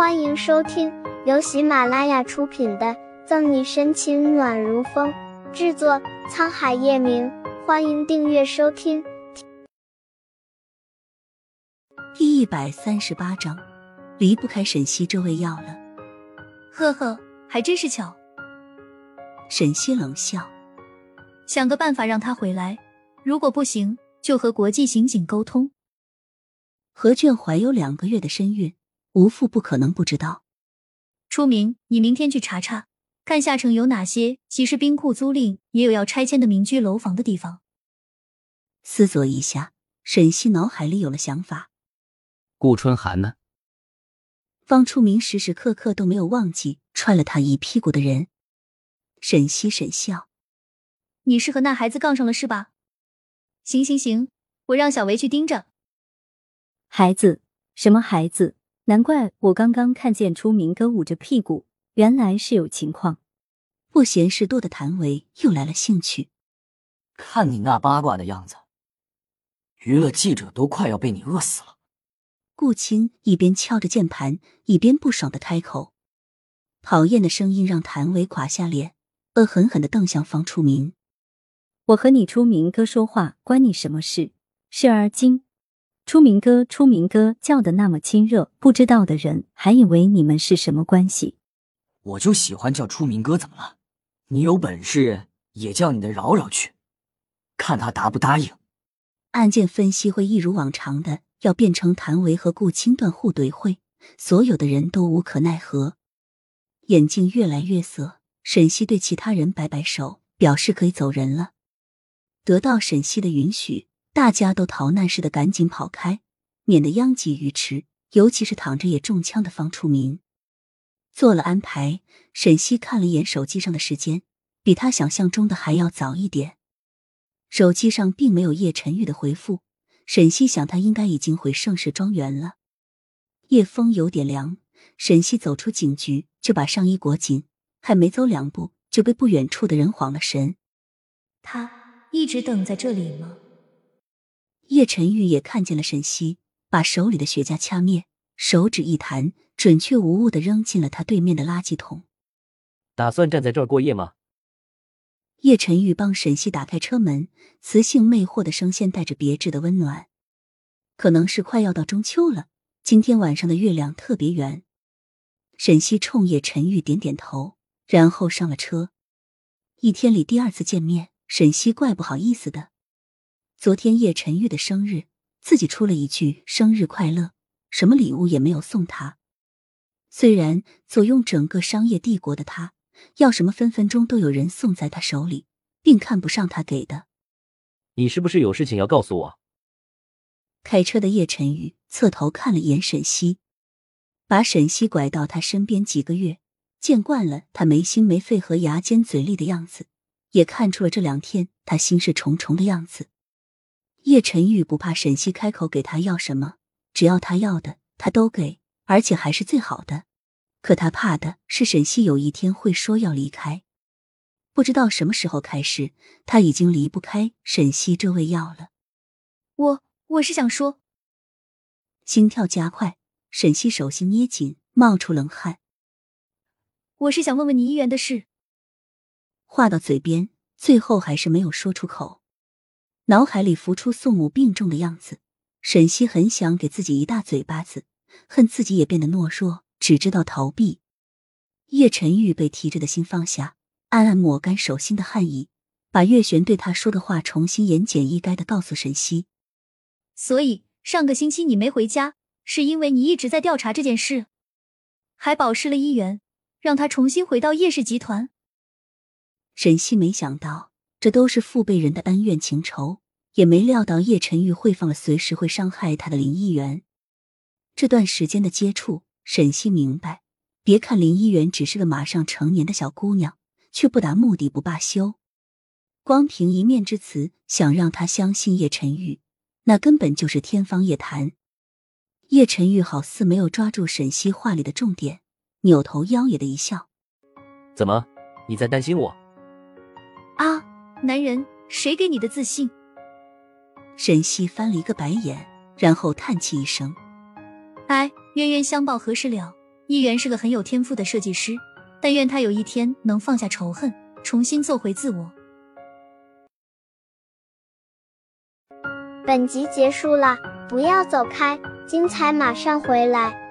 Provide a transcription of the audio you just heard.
欢迎收听由喜马拉雅出品的《赠你深情暖如风》，制作沧海夜明。欢迎订阅收听。第一百三十八章，离不开沈西这味药了。呵呵，还真是巧。沈西冷笑，想个办法让他回来。如果不行，就和国际刑警沟通。何卷怀有两个月的身孕。吴父不可能不知道。初明，你明天去查查，看下城有哪些即使冰库租赁也有要拆迁的民居楼房的地方。思索一下，沈西脑海里有了想法。顾春寒呢？方初明时时刻刻都没有忘记踹了他一屁股的人。沈西沈笑：“你是和那孩子杠上了是吧？行行行，我让小维去盯着。孩子？什么孩子？”难怪我刚刚看见出明哥捂着屁股，原来是有情况。不嫌事多的谭维又来了兴趣，看你那八卦的样子，娱乐记者都快要被你饿死了。顾青一边敲着键盘，一边不爽的开口，讨厌的声音让谭维垮下脸，恶狠狠的瞪向方初明：“我和你出明哥说话，关你什么事？事而今。”出明哥，出明哥叫的那么亲热，不知道的人还以为你们是什么关系。我就喜欢叫出明哥，怎么了？你有本事也叫你的饶饶去，看他答不答应。案件分析会一如往常的要变成谭维和顾青断互怼会，所有的人都无可奈何。眼镜越来越涩，沈西对其他人摆摆手，表示可以走人了。得到沈西的允许。大家都逃难似的赶紧跑开，免得殃及鱼池。尤其是躺着也中枪的方初明，做了安排。沈西看了一眼手机上的时间，比他想象中的还要早一点。手机上并没有叶晨玉的回复，沈西想他应该已经回盛世庄园了。夜风有点凉，沈西走出警局就把上衣裹紧，还没走两步就被不远处的人晃了神。他一直等在这里吗？叶晨玉也看见了沈西，把手里的雪茄掐灭，手指一弹，准确无误的扔进了他对面的垃圾桶。打算站在这儿过夜吗？叶晨玉帮沈西打开车门，磁性魅惑的声线带着别致的温暖。可能是快要到中秋了，今天晚上的月亮特别圆。沈西冲叶晨玉点点头，然后上了车。一天里第二次见面，沈西怪不好意思的。昨天叶晨玉的生日，自己出了一句生日快乐，什么礼物也没有送他。虽然坐拥整个商业帝国的他，要什么分分钟都有人送在他手里，并看不上他给的。你是不是有事情要告诉我？开车的叶晨玉侧头看了一眼沈西，把沈西拐到他身边几个月，见惯了他没心没肺和牙尖嘴利的样子，也看出了这两天他心事重重的样子。叶晨玉不怕沈西开口给他要什么，只要他要的，他都给，而且还是最好的。可他怕的是沈西有一天会说要离开。不知道什么时候开始，他已经离不开沈西这味药了。我我是想说，心跳加快，沈西手心捏紧，冒出冷汗。我是想问问你医院的事。话到嘴边，最后还是没有说出口。脑海里浮出宋母病重的样子，沈西很想给自己一大嘴巴子，恨自己也变得懦弱，只知道逃避。叶晨玉被提着的心放下，暗暗抹干手心的汗意，把月璇对他说的话重新言简意赅的告诉沈西。所以上个星期你没回家，是因为你一直在调查这件事，还保释了一元，让他重新回到叶氏集团。沈西没想到。这都是父辈人的恩怨情仇，也没料到叶晨玉会放了随时会伤害他的林一元。这段时间的接触，沈西明白，别看林一元只是个马上成年的小姑娘，却不达目的不罢休。光凭一面之词想让他相信叶晨玉，那根本就是天方夜谭。叶晨玉好似没有抓住沈西话里的重点，扭头妖冶的一笑：“怎么，你在担心我？”啊。男人，谁给你的自信？沈西翻了一个白眼，然后叹气一声：“哎，冤冤相报何时了？一元是个很有天赋的设计师，但愿他有一天能放下仇恨，重新做回自我。本集结束了，不要走开，精彩马上回来。